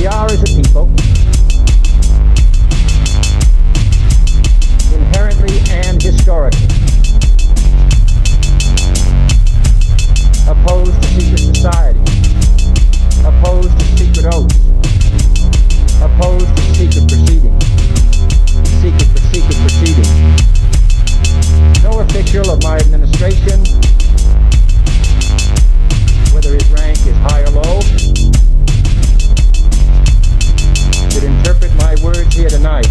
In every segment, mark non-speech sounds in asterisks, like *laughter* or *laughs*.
We are as a people inherently and historically opposed to secret society, opposed to secret oaths, opposed to secret proceedings, secret for secret proceedings. No official of my administration, whether his rank is high or low, my words here tonight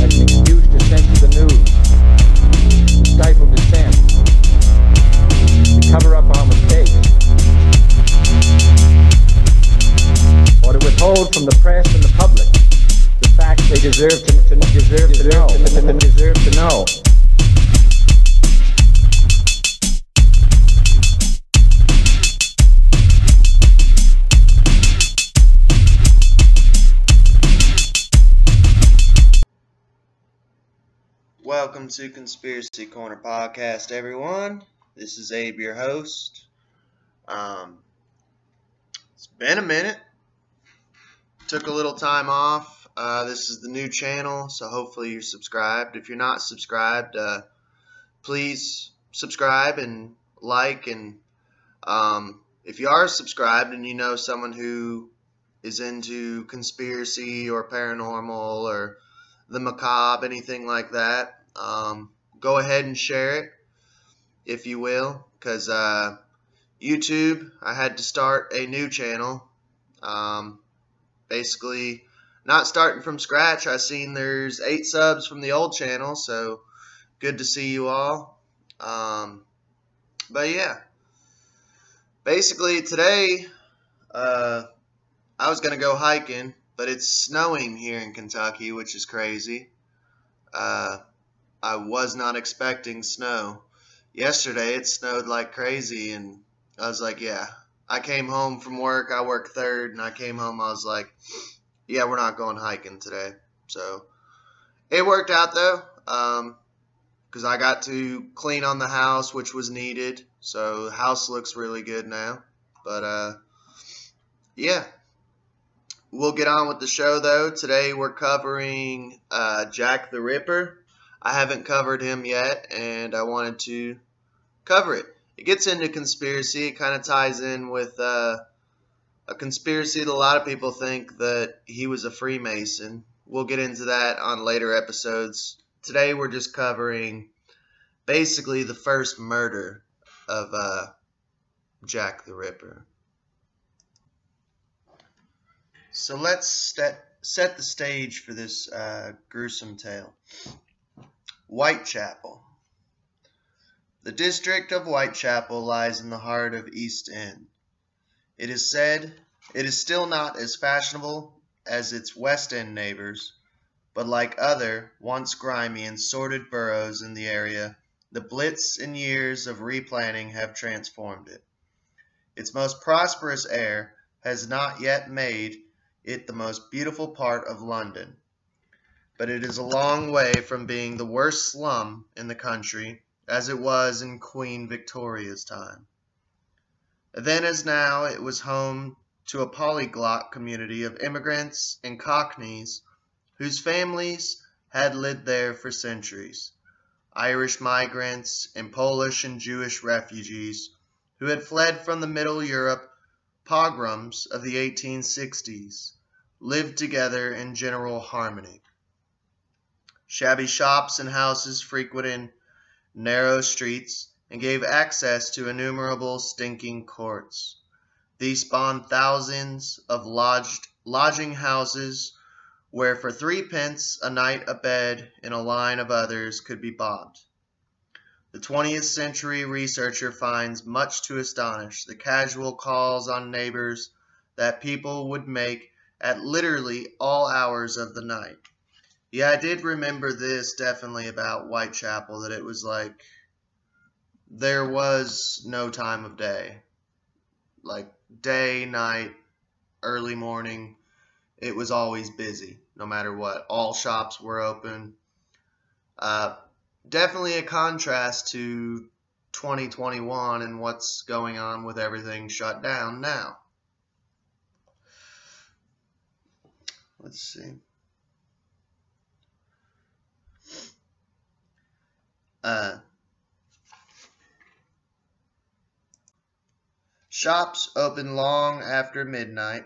as an excuse to censor the news, to stifle dissent, to cover up our mistakes, or to withhold from the press and the public the facts they deserve to, to deserve to know, deserve to know. Welcome to Conspiracy Corner Podcast, everyone. This is Abe, your host. Um, it's been a minute. Took a little time off. Uh, this is the new channel, so hopefully you're subscribed. If you're not subscribed, uh, please subscribe and like. And um, if you are subscribed and you know someone who is into conspiracy or paranormal or the macabre, anything like that, um, go ahead and share it, if you will, because uh, YouTube, I had to start a new channel. Um, basically, not starting from scratch. I seen there's eight subs from the old channel, so good to see you all. Um, but yeah, basically today, uh, I was gonna go hiking, but it's snowing here in Kentucky, which is crazy. Uh, I was not expecting snow. Yesterday it snowed like crazy, and I was like, yeah. I came home from work. I work third, and I came home. I was like, yeah, we're not going hiking today. So it worked out though, because I got to clean on the house, which was needed. So the house looks really good now. But uh, yeah, we'll get on with the show though. Today we're covering uh, Jack the Ripper. I haven't covered him yet, and I wanted to cover it. It gets into conspiracy. It kind of ties in with uh, a conspiracy that a lot of people think that he was a Freemason. We'll get into that on later episodes. Today we're just covering basically the first murder of uh, Jack the Ripper. So let's set, set the stage for this uh, gruesome tale. Whitechapel. The district of Whitechapel lies in the heart of East End. It is said it is still not as fashionable as its West End neighbors, but like other, once grimy and sordid boroughs in the area, the blitz and years of replanning have transformed it. Its most prosperous air has not yet made it the most beautiful part of London but it is a long way from being the worst slum in the country as it was in Queen Victoria's time. Then as now it was home to a polyglot community of immigrants and cockneys whose families had lived there for centuries, Irish migrants and Polish and Jewish refugees who had fled from the Middle Europe pogroms of the 1860s, lived together in general harmony shabby shops and houses frequented narrow streets and gave access to innumerable stinking courts. These spawned thousands of lodged lodging houses where for threepence a night a bed in a line of others could be bought. The 20th century researcher finds much to astonish the casual calls on neighbors that people would make at literally all hours of the night. Yeah, I did remember this definitely about Whitechapel that it was like there was no time of day. Like day, night, early morning, it was always busy no matter what. All shops were open. Uh, definitely a contrast to 2021 and what's going on with everything shut down now. let's see. Uh, shops open long after midnight.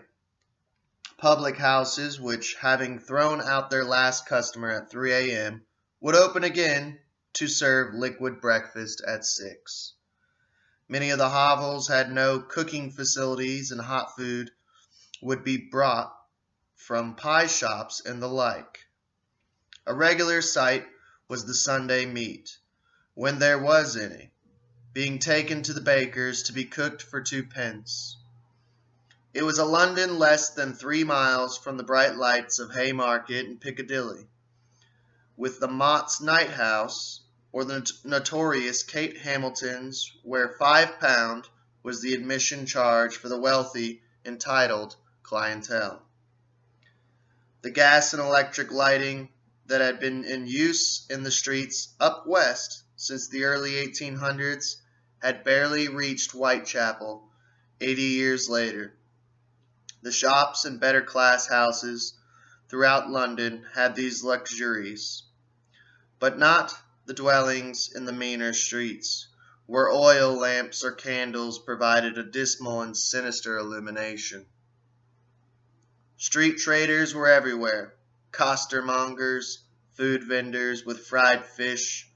Public houses, which, having thrown out their last customer at 3 a.m., would open again to serve liquid breakfast at 6. Many of the hovels had no cooking facilities, and hot food would be brought from pie shops and the like. A regular sight was the Sunday meat, when there was any, being taken to the baker's to be cooked for twopence. It was a London less than three miles from the bright lights of Haymarket and Piccadilly, with the Mott's Night House, or the notorious Kate Hamilton's, where five pound was the admission charge for the wealthy entitled clientele. The gas and electric lighting that had been in use in the streets up west since the early 1800s had barely reached Whitechapel 80 years later. The shops and better class houses throughout London had these luxuries, but not the dwellings in the meaner streets, where oil lamps or candles provided a dismal and sinister illumination. Street traders were everywhere costermongers, food vendors with fried fish,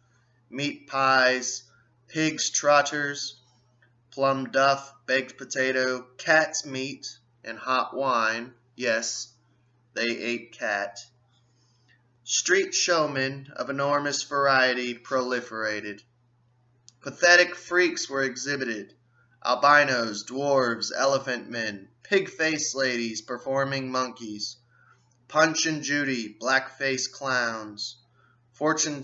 meat pies, pig's trotters, plum duff, baked potato, cat's meat, and hot wine. Yes, they ate cat. Street showmen of enormous variety proliferated. Pathetic freaks were exhibited albinos, dwarves, elephant men, pig faced ladies performing monkeys, Punch and Judy, black faced clowns, fortune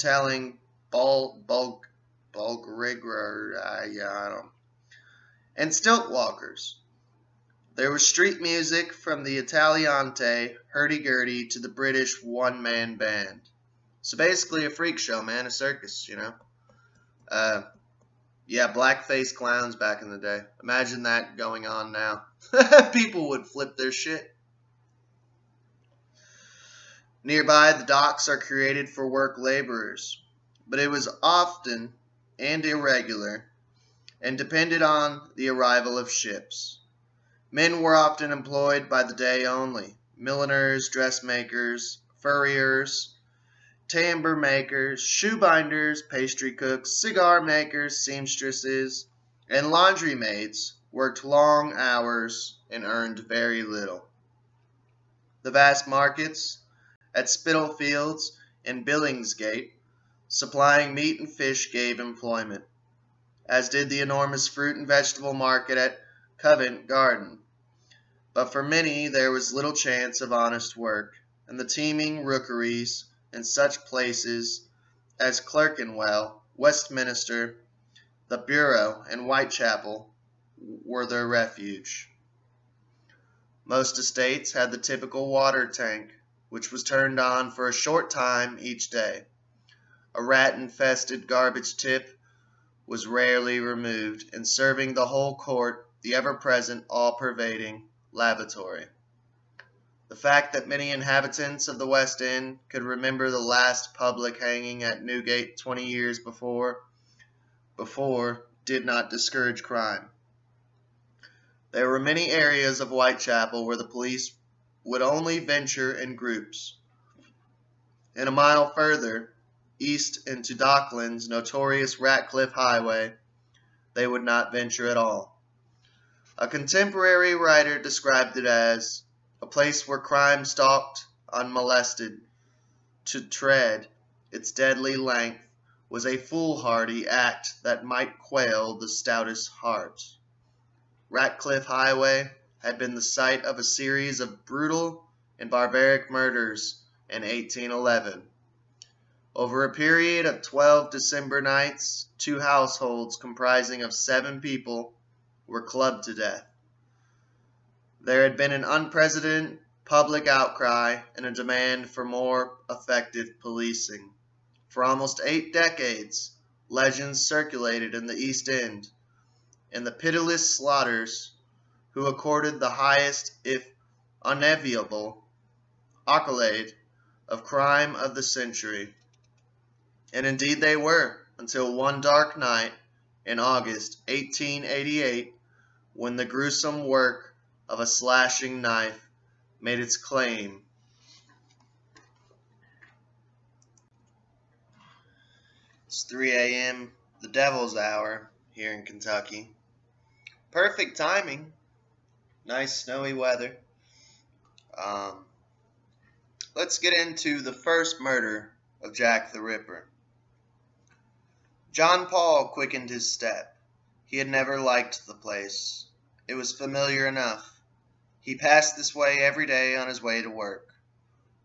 bulk, bulk rigger, uh, yeah, I don't and stilt walkers. There was street music from the Italiante hurdy-gurdy to the British one-man band. So basically a freak show, man, a circus, you know. Uh, yeah, black-faced clowns back in the day. Imagine that going on now. *laughs* People would flip their shit. Nearby, the docks are created for work laborers, but it was often and irregular and depended on the arrival of ships. Men were often employed by the day only milliners, dressmakers, furriers, tambour makers, shoe binders, pastry cooks, cigar makers, seamstresses, and laundry maids worked long hours and earned very little. The vast markets at Spitalfields and Billingsgate, supplying meat and fish, gave employment, as did the enormous fruit and vegetable market at Covent Garden. But for many there was little chance of honest work, and the teeming rookeries in such places as Clerkenwell, Westminster, the Borough, and Whitechapel were their refuge. Most estates had the typical water tank, which was turned on for a short time each day. A rat-infested garbage tip was rarely removed, and serving the whole court the ever-present, all-pervading lavatory. The fact that many inhabitants of the West End could remember the last public hanging at Newgate 20 years before, before did not discourage crime. There were many areas of Whitechapel where the police would only venture in groups. And a mile further, east into Dockland's notorious Ratcliffe Highway, they would not venture at all. A contemporary writer described it as a place where crime stalked unmolested. To tread its deadly length was a foolhardy act that might quail the stoutest heart. Ratcliffe Highway had been the site of a series of brutal and barbaric murders in 1811. Over a period of 12 December nights, two households comprising of seven people were clubbed to death. There had been an unprecedented public outcry and a demand for more effective policing. For almost eight decades, legends circulated in the East End and the pitiless slaughters who accorded the highest, if unenviable, accolade of crime of the century. And indeed they were, until one dark night in August 1888, when the gruesome work of a slashing knife made its claim. It's 3 a.m., the devil's hour here in Kentucky. Perfect timing. Nice snowy weather. Um, let's get into the first murder of Jack the Ripper. John Paul quickened his step. He had never liked the place. It was familiar enough. He passed this way every day on his way to work,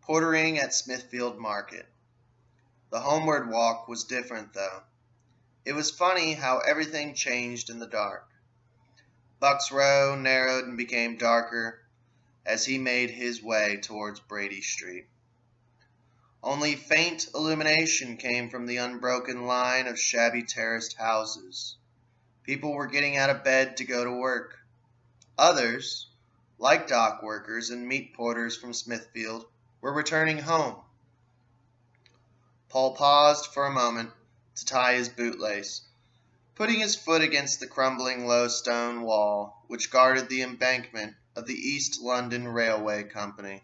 portering at Smithfield Market. The homeward walk was different, though. It was funny how everything changed in the dark. Buck's Row narrowed and became darker as he made his way towards Brady Street. Only faint illumination came from the unbroken line of shabby terraced houses. People were getting out of bed to go to work. Others, like dock workers and meat porters from Smithfield, were returning home. Paul paused for a moment to tie his bootlace, putting his foot against the crumbling low stone wall which guarded the embankment of the East London Railway Company.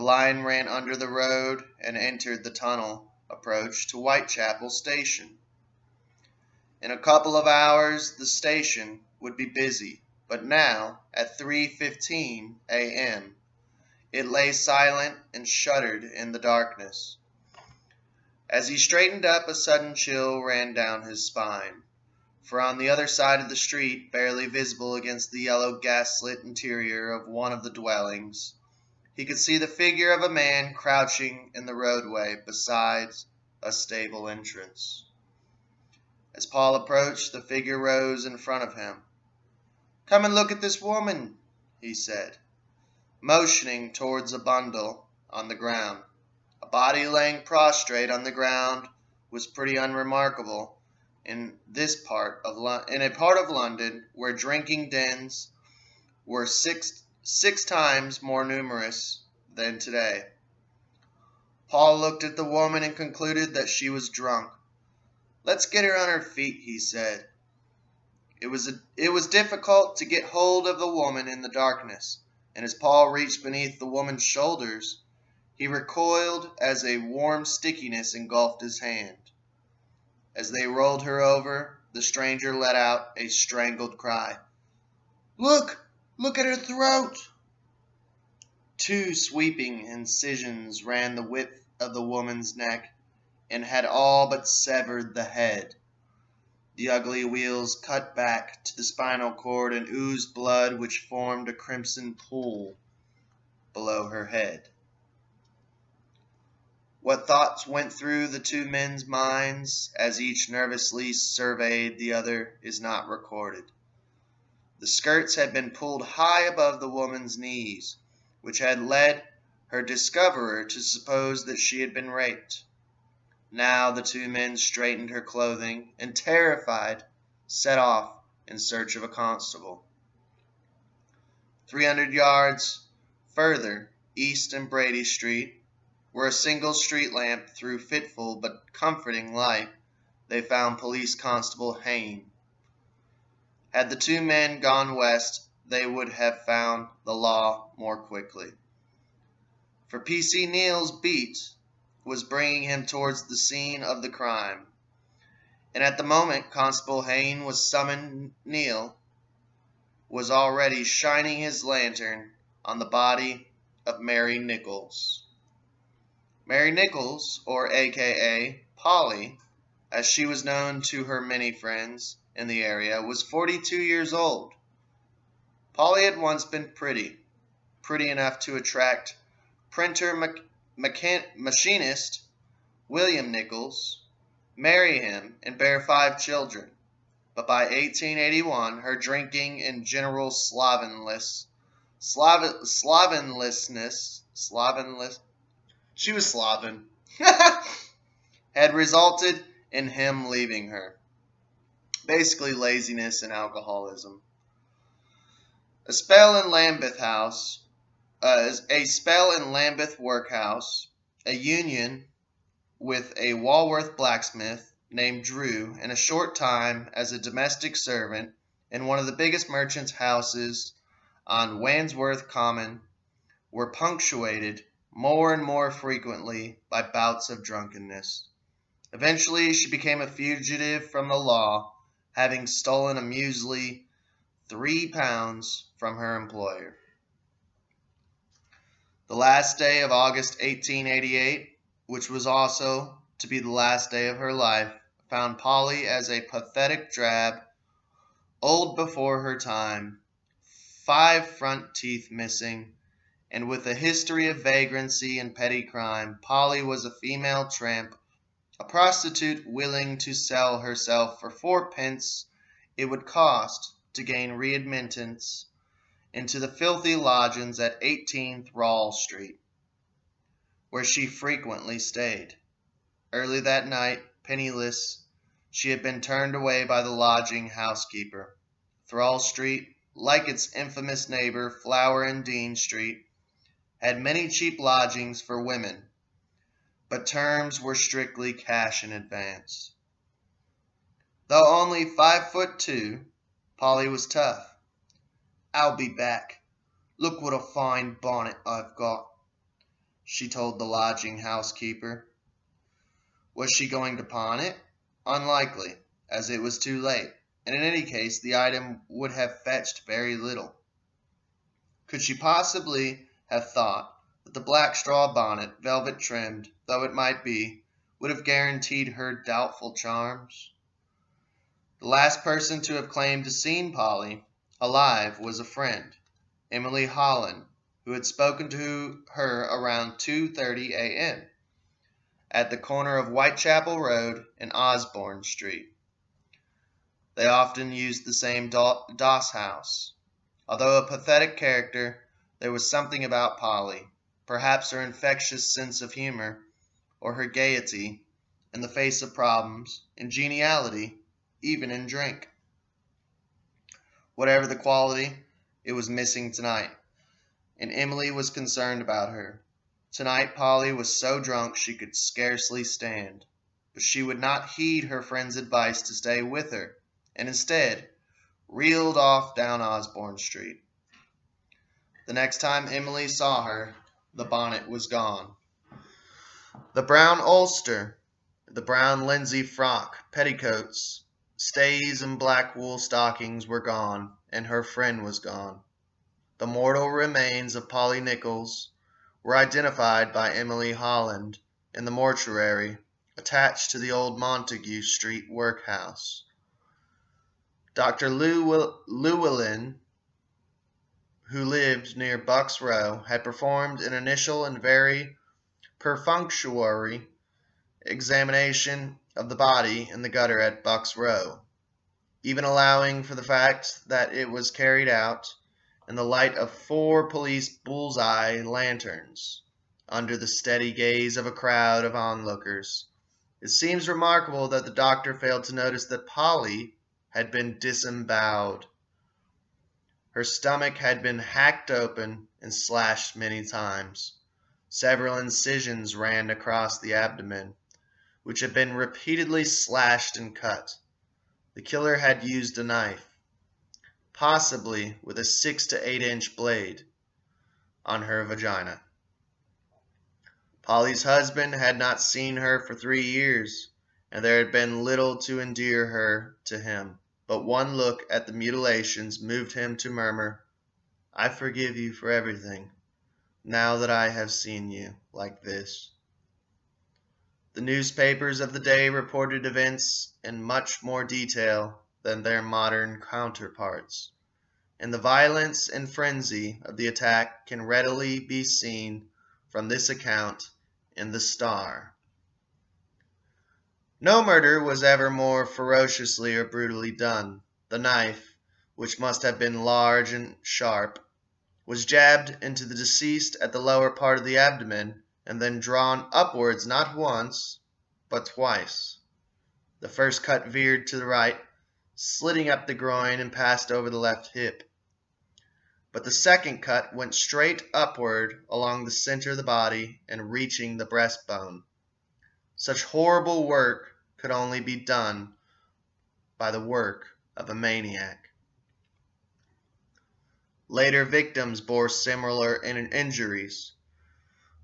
The line ran under the road and entered the tunnel approach to Whitechapel Station. In a couple of hours the station would be busy, but now, at 3:15 a.m., it lay silent and shuttered in the darkness. As he straightened up, a sudden chill ran down his spine, for on the other side of the street, barely visible against the yellow gaslit interior of one of the dwellings, he could see the figure of a man crouching in the roadway beside a stable entrance. As Paul approached, the figure rose in front of him. Come and look at this woman, he said, motioning towards a bundle on the ground. A body laying prostrate on the ground was pretty unremarkable in this part of Lo- in a part of London where drinking dens were six six times more numerous than today. Paul looked at the woman and concluded that she was drunk. Let's get her on her feet, he said. It was a, it was difficult to get hold of the woman in the darkness, and as Paul reached beneath the woman's shoulders, he recoiled as a warm stickiness engulfed his hand. As they rolled her over, the stranger let out a strangled cry. Look! Look at her throat! Two sweeping incisions ran the width of the woman's neck and had all but severed the head. The ugly wheals cut back to the spinal cord and oozed blood which formed a crimson pool below her head. What thoughts went through the two men's minds as each nervously surveyed the other is not recorded. The skirts had been pulled high above the woman's knees, which had led her discoverer to suppose that she had been raped. Now the two men straightened her clothing and, terrified, set off in search of a constable. Three hundred yards further east in Brady Street, where a single street lamp threw fitful but comforting light, they found Police Constable Hayne. Had the two men gone west, they would have found the law more quickly. For P.C. Neal's beat was bringing him towards the scene of the crime, and at the moment Constable Hayne was summoned, Neal was already shining his lantern on the body of Mary Nichols. Mary Nichols, or AKA Polly, as she was known to her many friends, in the area, was 42 years old. Polly had once been pretty, pretty enough to attract printer machinist William Nichols, marry him, and bear five children. But by 1881, her drinking and general slovenless, Slav, slovenlessness, slovenless, she was sloven, *laughs* had resulted in him leaving her basically laziness and alcoholism. A spell in Lambeth House uh, a spell in Lambeth workhouse, a union with a Walworth blacksmith named Drew, and a short time as a domestic servant in one of the biggest merchants' houses on Wandsworth Common, were punctuated more and more frequently by bouts of drunkenness. Eventually, she became a fugitive from the law, having stolen a measly three pounds from her employer. The last day of August 1888, which was also to be the last day of her life, found Polly as a pathetic drab, old before her time, five front teeth missing, and with a history of vagrancy and petty crime. Polly was a female tramp, a prostitute willing to sell herself for fourpence it would cost to gain readmittance into the filthy lodgings at 18 Thrawl Street, where she frequently stayed. Early that night, penniless, she had been turned away by the lodging housekeeper. Thrawl Street, like its infamous neighbor, Flower and Dean Street, had many cheap lodgings for women, but terms were strictly cash in advance. Though only five foot two, Polly was tough. I'll be back. Look what a fine bonnet I've got, she told the lodging housekeeper. Was she going to pawn it? Unlikely, as it was too late, and in any case the item would have fetched very little. Could she possibly have thought that the black straw bonnet, velvet trimmed though it might be, would have guaranteed her doubtful charms? The last person to have claimed to seen Polly alive was a friend, Emily Holland, who had spoken to her around 2:30 a.m. at the corner of Whitechapel Road and Osborn Street. They often used the same doss house. Although a pathetic character, there was something about Polly, perhaps her infectious sense of humor, or her gaiety in the face of problems, and geniality even in drink. Whatever the quality, it was missing tonight, and Emily was concerned about her. Tonight Polly was so drunk she could scarcely stand, but she would not heed her friend's advice to stay with her, and instead reeled off down Osborn Street. The next time Emily saw her, the bonnet was gone. The brown ulster, the brown linsey frock, petticoats, Stays and black wool stockings were gone, and her friend was gone. The mortal remains of Polly Nichols were identified by Emily Holland in the mortuary attached to the old Montague Street workhouse. Dr. Llewellyn, who lived near Buck's Row, had performed an initial and very perfunctory examination of the body in the gutter at Buck's Row, even allowing for the fact that it was carried out in the light of four police bull's-eye lanterns, under the steady gaze of a crowd of onlookers. It seems remarkable that the doctor failed to notice that Polly had been disemboweled. Her stomach had been hacked open and slashed many times. Several incisions ran across the abdomen, which had been repeatedly slashed and cut. The killer had used a knife, possibly with a six to eight inch blade, on her vagina. Polly's husband had not seen her for three years, and there had been little to endear her to him, but one look at the mutilations moved him to murmur, I forgive you for everything, now that I have seen you like this. The newspapers of the day reported events in much more detail than their modern counterparts, and the violence and frenzy of the attack can readily be seen from this account in the Star. No murder was ever more ferociously or brutally done. The knife, which must have been large and sharp, was jabbed into the deceased at the lower part of the abdomen and then drawn upwards not once, but twice. The first cut veered to the right, slitting up the groin and passed over the left hip. but the second cut went straight upward along the center of the body and reaching the breastbone. Such horrible work could only be done by the work of a maniac. Later victims bore similar in- injuries.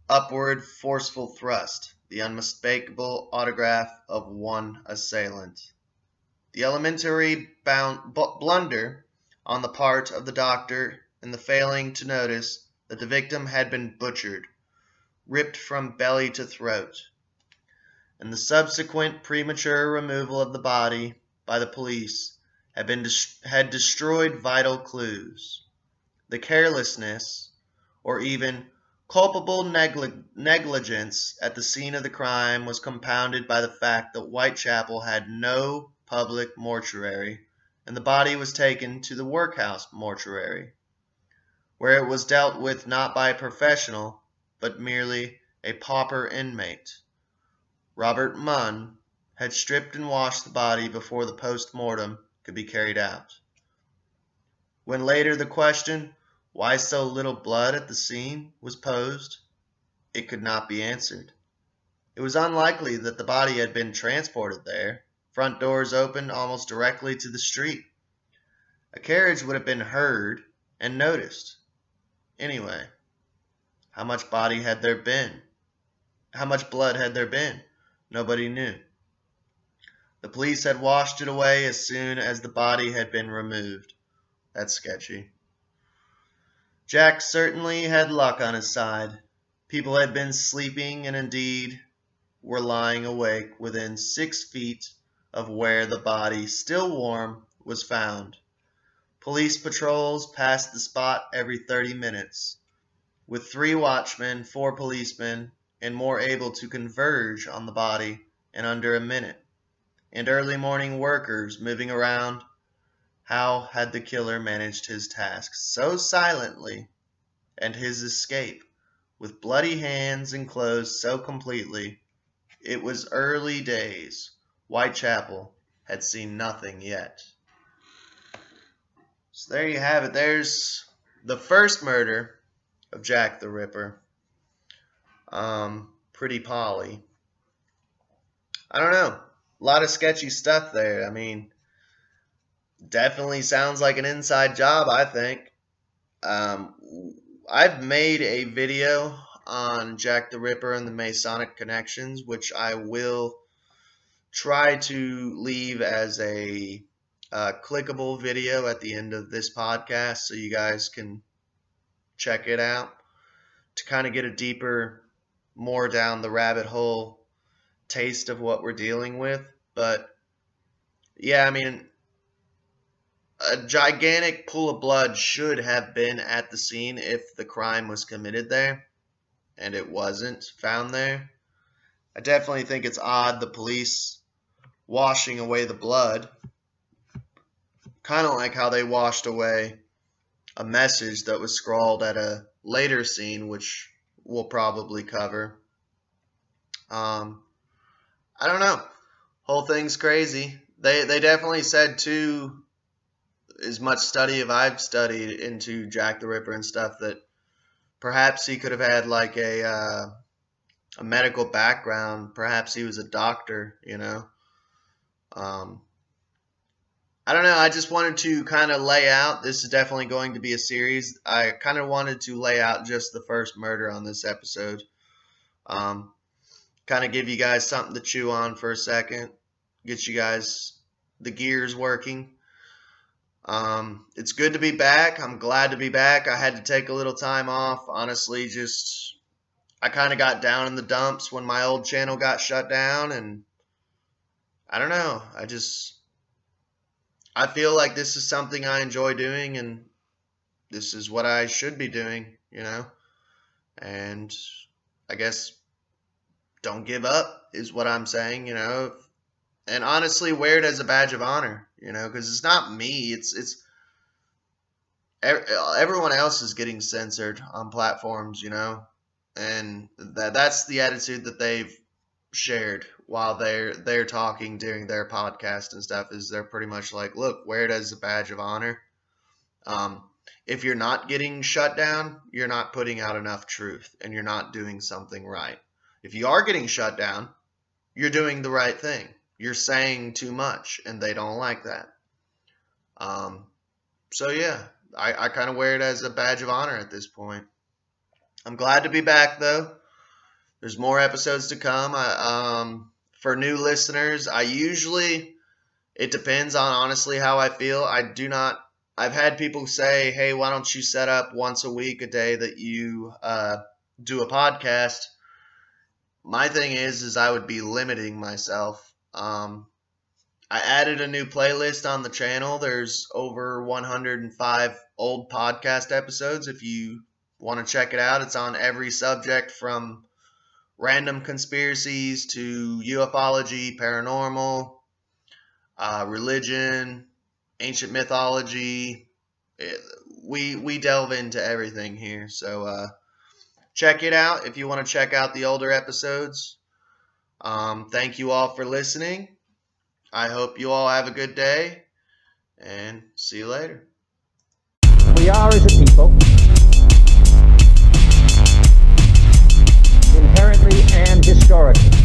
Upward forceful thrust, the unmistakable autograph of one assailant. The elementary blunder on the part of the doctor in the failing to notice that the victim had been butchered, ripped from belly to throat, and the subsequent premature removal of the body by the police had been had destroyed vital clues. The carelessness, or even culpable negli- negligence at the scene of the crime was compounded by the fact that Whitechapel had no public mortuary, and the body was taken to the workhouse mortuary, where it was dealt with not by a professional, but merely a pauper inmate. Robert Munn had stripped and washed the body before the post mortem could be carried out. When later the question, why so little blood at the scene, was posed, it could not be answered. It was unlikely that the body had been transported there, front doors opened almost directly to the street. A carriage would have been heard and noticed. Anyway, how much body had there been? How much blood had there been? Nobody knew. The police had washed it away as soon as the body had been removed. That's sketchy. Jack certainly had luck on his side. People had been sleeping and indeed were lying awake within six feet of where the body, still warm, was found. Police patrols passed the spot every 30 minutes, with three watchmen, four policemen, and more able to converge on the body in under a minute, and early morning workers moving around. How had the killer managed his task so silently, and his escape with bloody hands enclosed so completely? It was early days. Whitechapel had seen nothing yet. So there you have it. There's the first murder of Jack the Ripper. Um, pretty Polly. I don't know. A lot of sketchy stuff there. I mean, definitely sounds like an inside job, I think. Um, I've made a video on Jack the Ripper and the Masonic connections, which I will try to leave as a uh, clickable video at the end of this podcast so you guys can check it out to kind of get a deeper, more down the rabbit hole taste of what we're dealing with. But yeah, I mean, a gigantic pool of blood should have been at the scene if the crime was committed there and it wasn't found there. I definitely think it's odd the police washing away the blood. Kind of like how they washed away a message that was scrawled at a later scene, which we'll probably cover. Um, I don't know. Whole thing's crazy. They they definitely said too, as much study as I've studied into Jack the Ripper and stuff that perhaps he could have had like a uh, a medical background. Perhaps he was a doctor. You know. Um, I don't know. I just wanted to kind of lay out. This is definitely going to be a series. I kind of wanted to lay out just the first murder on this episode. Um, kind of give you guys something to chew on for a second. Get you guys the gears working. Um, it's good to be back. I'm glad to be back. I had to take a little time off. Honestly, just I kind of got down in the dumps when my old channel got shut down, and I don't know. I just I feel like this is something I enjoy doing, and this is what I should be doing, you know. And I guess don't give up is what I'm saying, you know. And honestly, wear it as a badge of honor, you know, because it's not me. It's it's everyone else is getting censored on platforms, you know, and that that's the attitude that they've shared while they're they're talking during their podcast and stuff. Is they're pretty much like, look, wear it as a badge of honor. Um, if you're not getting shut down, you're not putting out enough truth and you're not doing something right. If you are getting shut down, you're doing the right thing. You're saying too much and they don't like that. Um, so, yeah, I, I kind of wear it as a badge of honor at this point. I'm glad to be back though. There's more episodes to come. I, um, for new listeners, I usually, it depends on honestly how I feel. I do not I've had people say, "Hey, why don't you set up once a week, a day that you uh, do a podcast?" My thing is, is I would be limiting myself. Um, I added a new playlist on the channel. There's over 105 old podcast episodes. If you want to check it out, it's on every subject from random conspiracies to ufology, paranormal, uh, religion, ancient mythology. It, we we delve into everything here. So uh, check it out if you want to check out the older episodes. Um, thank you all for listening. I hope you all have a good day and see you later. We are as a people Currently and historically.